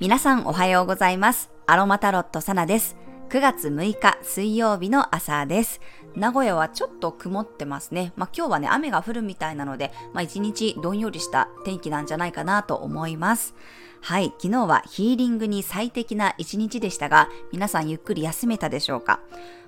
皆さんおはようございます。アロマタロットサナです。9月6日水曜日の朝です。名古屋はちょっと曇ってますね。まあ今日はね、雨が降るみたいなので、まあ一日どんよりした天気なんじゃないかなと思います。はい、昨日はヒーリングに最適な一日でしたが、皆さんゆっくり休めたでしょうか？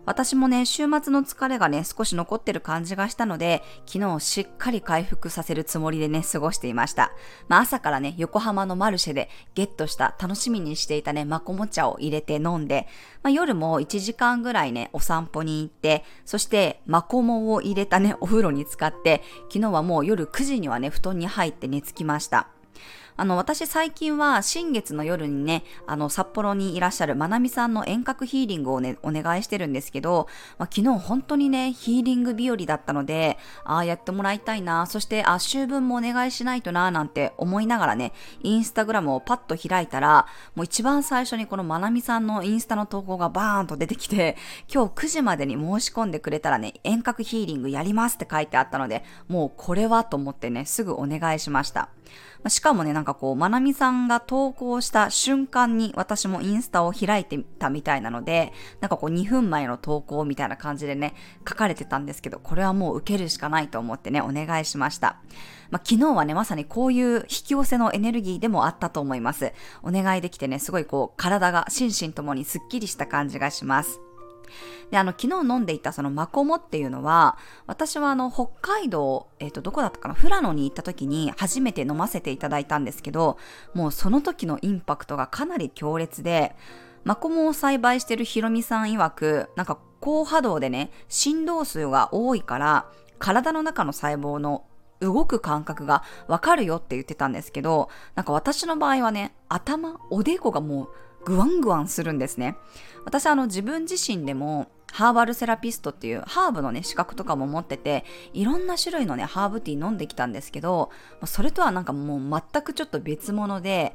私もね、週末の疲れがね、少し残ってる感じがしたので、昨日しっかり回復させるつもりでね、過ごしていました。まあ朝からね、横浜のマルシェでゲットした楽しみにしていたね、マコモ茶を入れて飲んで、まあ夜も1時間ぐらいね、お散歩に行って、そしてマコモを入れたね、お風呂に使って、昨日はもう夜9時にはね、布団に入って寝つきました。あの、私最近は新月の夜にね、あの、札幌にいらっしゃるまなみさんの遠隔ヒーリングをね、お願いしてるんですけど、まあ、昨日本当にね、ヒーリング日和だったので、ああ、やってもらいたいな、そして、あ、週分もお願いしないとな、なんて思いながらね、インスタグラムをパッと開いたら、もう一番最初にこのまなみさんのインスタの投稿がバーンと出てきて、今日9時までに申し込んでくれたらね、遠隔ヒーリングやりますって書いてあったので、もうこれはと思ってね、すぐお願いしました。しかもね、なんかこう、まなみさんが投稿した瞬間に私もインスタを開いてたみたいなので、なんかこう2分前の投稿みたいな感じでね、書かれてたんですけど、これはもう受けるしかないと思ってね、お願いしました。まあ、昨日はね、まさにこういう引き寄せのエネルギーでもあったと思います。お願いできてね、すごいこう、体が心身ともにスッキリした感じがします。で、あの、昨日飲んでいたそのマコモっていうのは、私はあの、北海道、えっ、ー、と、どこだったかな富良野に行った時に初めて飲ませていただいたんですけど、もうその時のインパクトがかなり強烈で、マコモを栽培してるヒロミさん曰く、なんか高波動でね、振動数が多いから、体の中の細胞の動く感覚がわかるよって言ってたんですけど、なんか私の場合はね、頭、おでこがもうグワングワンするんですね。私あの自分自身でもハーバルセラピストっていうハーブのね資格とかも持ってていろんな種類のねハーブティー飲んできたんですけどそれとはなんかもう全くちょっと別物で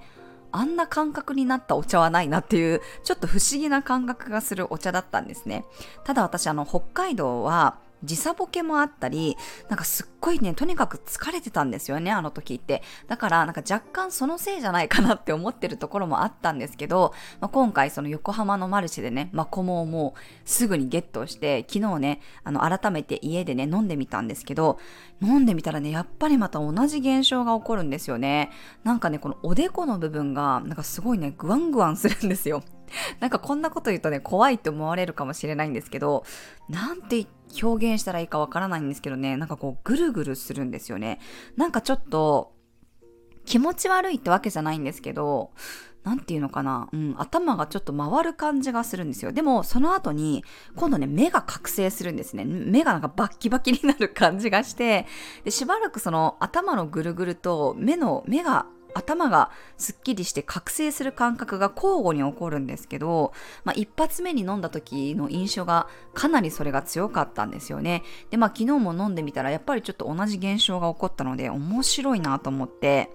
あんな感覚になったお茶はないなっていうちょっと不思議な感覚がするお茶だったんですねただ私あの北海道は時差ボケもあったり、なんかすっごいね、とにかく疲れてたんですよね、あの時って。だから、なんか若干そのせいじゃないかなって思ってるところもあったんですけど、まあ、今回その横浜のマルシェでね、マコモをもうすぐにゲットして、昨日ね、あの、改めて家でね、飲んでみたんですけど、飲んでみたらね、やっぱりまた同じ現象が起こるんですよね。なんかね、このおでこの部分が、なんかすごいね、グワングワンするんですよ。なんかこんなこと言うとね、怖いって思われるかもしれないんですけど、なんて表現したらいいかわからないんですけどね、なんかこうぐるぐるするんですよね。なんかちょっと気持ち悪いってわけじゃないんですけど、なんていうのかな、うん、頭がちょっと回る感じがするんですよ。でも、その後に、今度ね、目が覚醒するんですね。目がなんかバッキバキになる感じがして、で、しばらくその頭のぐるぐると目の、目が頭がすっきりして覚醒する感覚が交互に起こるんですけど、まあ、一発目に飲んだ時の印象がかなりそれが強かったんですよね。で、まあ昨日も飲んでみたらやっぱりちょっと同じ現象が起こったので面白いなと思って、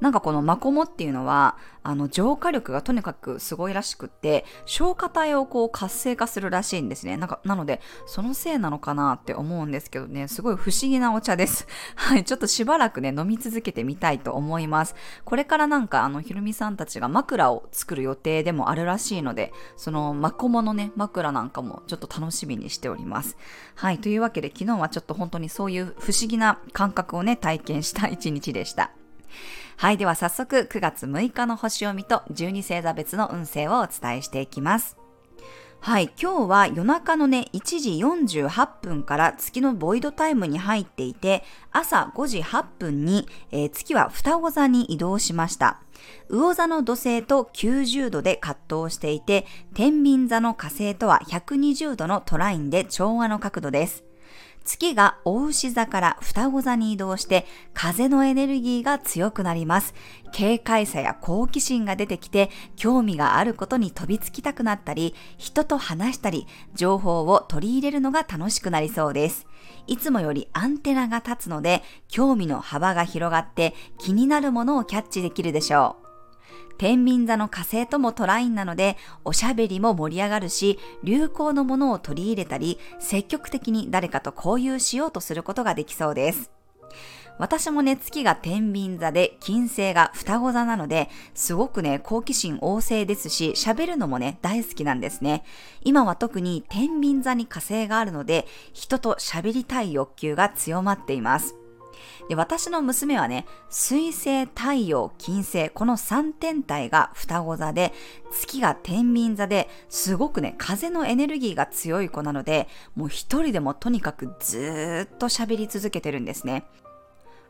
なんかこのマコモっていうのは、あの浄化力がとにかくすごいらしくって、消化体をこう活性化するらしいんですね。なんか、なので、そのせいなのかなって思うんですけどね、すごい不思議なお茶です。はい、ちょっとしばらくね、飲み続けてみたいと思います。これからなんかあのひろみさんたちが枕を作る予定でもあるらしいので、そのマコモのね、枕なんかもちょっと楽しみにしております。はい、というわけで昨日はちょっと本当にそういう不思議な感覚をね、体験した一日でした。はい、では早速9月6日の星読みと12星座別の運勢をお伝えしていきます。はい、今日は夜中のね、1時48分から月のボイドタイムに入っていて、朝5時8分に、えー、月は双子座に移動しました。魚座の土星と90度で葛藤していて、天秤座の火星とは120度のトラインで調和の角度です。月が大牛座から双子座に移動して風のエネルギーが強くなります。警戒さや好奇心が出てきて興味があることに飛びつきたくなったり、人と話したり、情報を取り入れるのが楽しくなりそうです。いつもよりアンテナが立つので興味の幅が広がって気になるものをキャッチできるでしょう。天秤座の火星ともトラインなので、おしゃべりも盛り上がるし、流行のものを取り入れたり、積極的に誰かと交流しようとすることができそうです。私もね、月が天秤座で、金星が双子座なので、すごくね、好奇心旺盛ですし、喋るのもね、大好きなんですね。今は特に天秤座に火星があるので、人と喋りたい欲求が強まっています。で私の娘はね、水星、太陽、金星、この3天体が双子座で、月が天秤座で、すごくね、風のエネルギーが強い子なので、もう一人でもとにかくずっと喋り続けてるんですね。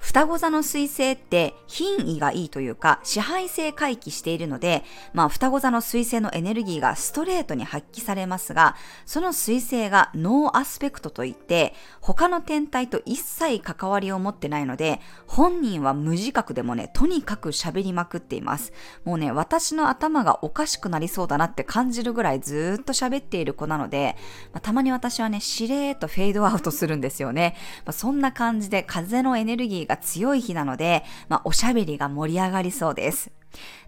双子座の彗星って品位がいいというか支配性回帰しているので、まあ双子座の水星のエネルギーがストレートに発揮されますが、その水星がノーアスペクトといって他の天体と一切関わりを持ってないので、本人は無自覚でもね、とにかく喋りまくっています。もうね、私の頭がおかしくなりそうだなって感じるぐらいずっと喋っている子なので、まあ、たまに私はね、しれーっとフェードアウトするんですよね。まあ、そんな感じで風のエネルギーが強い日なので、まあ、おしゃべりが盛り上がりそうです。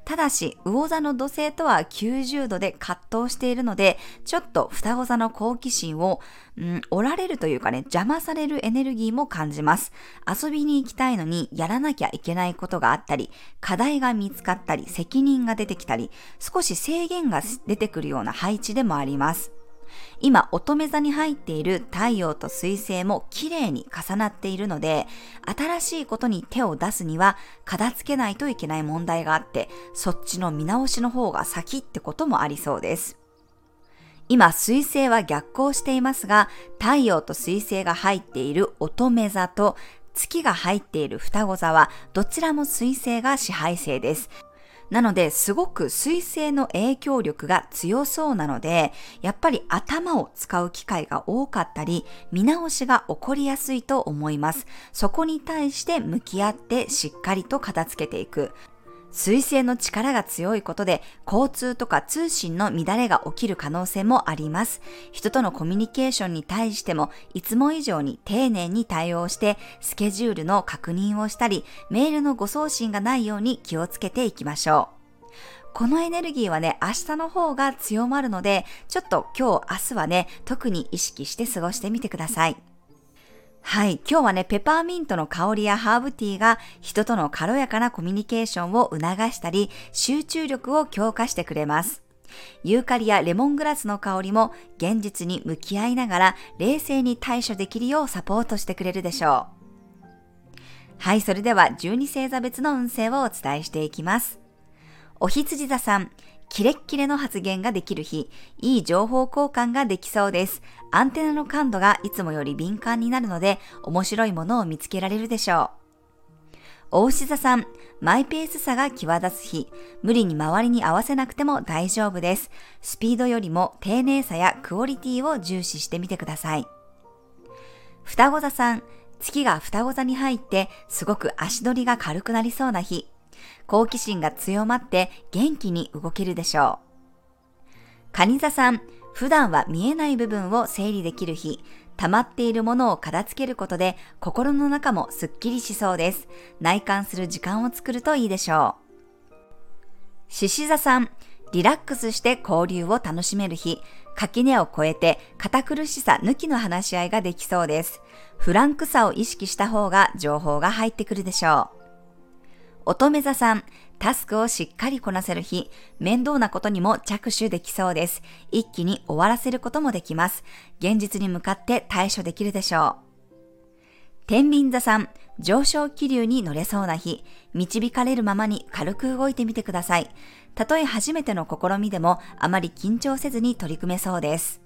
ただし、魚座の土星とは90度で葛藤しているので、ちょっと双子座の好奇心を、うん、折られるというかね、邪魔されるエネルギーも感じます。遊びに行きたいのにやらなきゃいけないことがあったり、課題が見つかったり、責任が出てきたり、少し制限が出てくるような配置でもあります。今乙女座に入っている太陽と水星も綺麗に重なっているので、新しいことに手を出すには片付けないといけない問題があって、そっちの見直しの方が先ってこともありそうです。今、水星は逆行していますが、太陽と水星が入っている乙女座と月が入っている双子座は、どちらも水星が支配星です。なので、すごく水星の影響力が強そうなので、やっぱり頭を使う機会が多かったり、見直しが起こりやすいと思います。そこに対して向き合ってしっかりと片付けていく。水星の力が強いことで交通とか通信の乱れが起きる可能性もあります。人とのコミュニケーションに対してもいつも以上に丁寧に対応してスケジュールの確認をしたりメールの誤送信がないように気をつけていきましょう。このエネルギーはね、明日の方が強まるので、ちょっと今日、明日はね、特に意識して過ごしてみてください。はい。今日はね、ペパーミントの香りやハーブティーが人との軽やかなコミュニケーションを促したり、集中力を強化してくれます。ユーカリやレモングラスの香りも現実に向き合いながら冷静に対処できるようサポートしてくれるでしょう。はい。それでは12星座別の運勢をお伝えしていきます。お羊座さん、キレッキレの発言ができる日、いい情報交換ができそうです。アンテナの感度がいつもより敏感になるので、面白いものを見つけられるでしょう。大牛座さん、マイペースさが際立つ日、無理に周りに合わせなくても大丈夫です。スピードよりも丁寧さやクオリティを重視してみてください。双子座さん、月が双子座に入ってすごく足取りが軽くなりそうな日、好奇心が強まって元気に動けるでしょう。蟹座さん、普段は見えない部分を整理できる日、溜まっているものを片付けることで心の中もすっきりしそうです。内観する時間を作るといいでしょう。獅子座さん、リラックスして交流を楽しめる日、垣根を越えて堅苦しさ抜きの話し合いができそうです。フランクさを意識した方が情報が入ってくるでしょう。乙女座さん、タスクをしっかりこなせる日、面倒なことにも着手できそうです。一気に終わらせることもできます。現実に向かって対処できるでしょう。天秤座さん、上昇気流に乗れそうな日、導かれるままに軽く動いてみてください。たとえ初めての試みでもあまり緊張せずに取り組めそうです。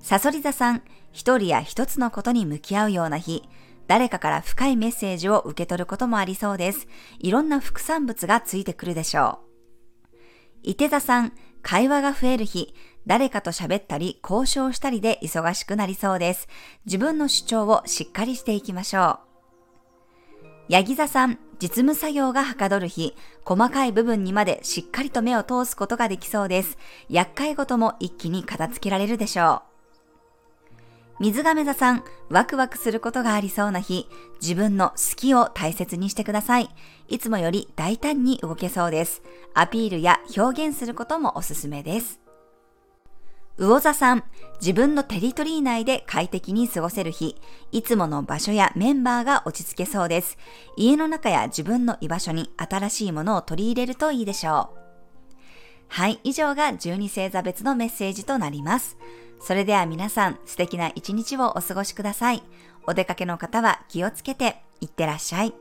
サソリ座さん、一人や一つのことに向き合うような日、誰かから深いメッセージを受け取ることもありそうです。いろんな副産物がついてくるでしょう。伊手座さん、会話が増える日、誰かと喋ったり交渉したりで忙しくなりそうです。自分の主張をしっかりしていきましょう。ヤギ座さん、実務作業がはかどる日、細かい部分にまでしっかりと目を通すことができそうです。厄介事も一気に片付けられるでしょう。水亀座さん、ワクワクすることがありそうな日、自分の好きを大切にしてください。いつもより大胆に動けそうです。アピールや表現することもおすすめです。魚座さん、自分のテリトリー内で快適に過ごせる日、いつもの場所やメンバーが落ち着けそうです。家の中や自分の居場所に新しいものを取り入れるといいでしょう。はい、以上が12星座別のメッセージとなります。それでは皆さん、素敵な一日をお過ごしください。お出かけの方は気をつけて、いってらっしゃい。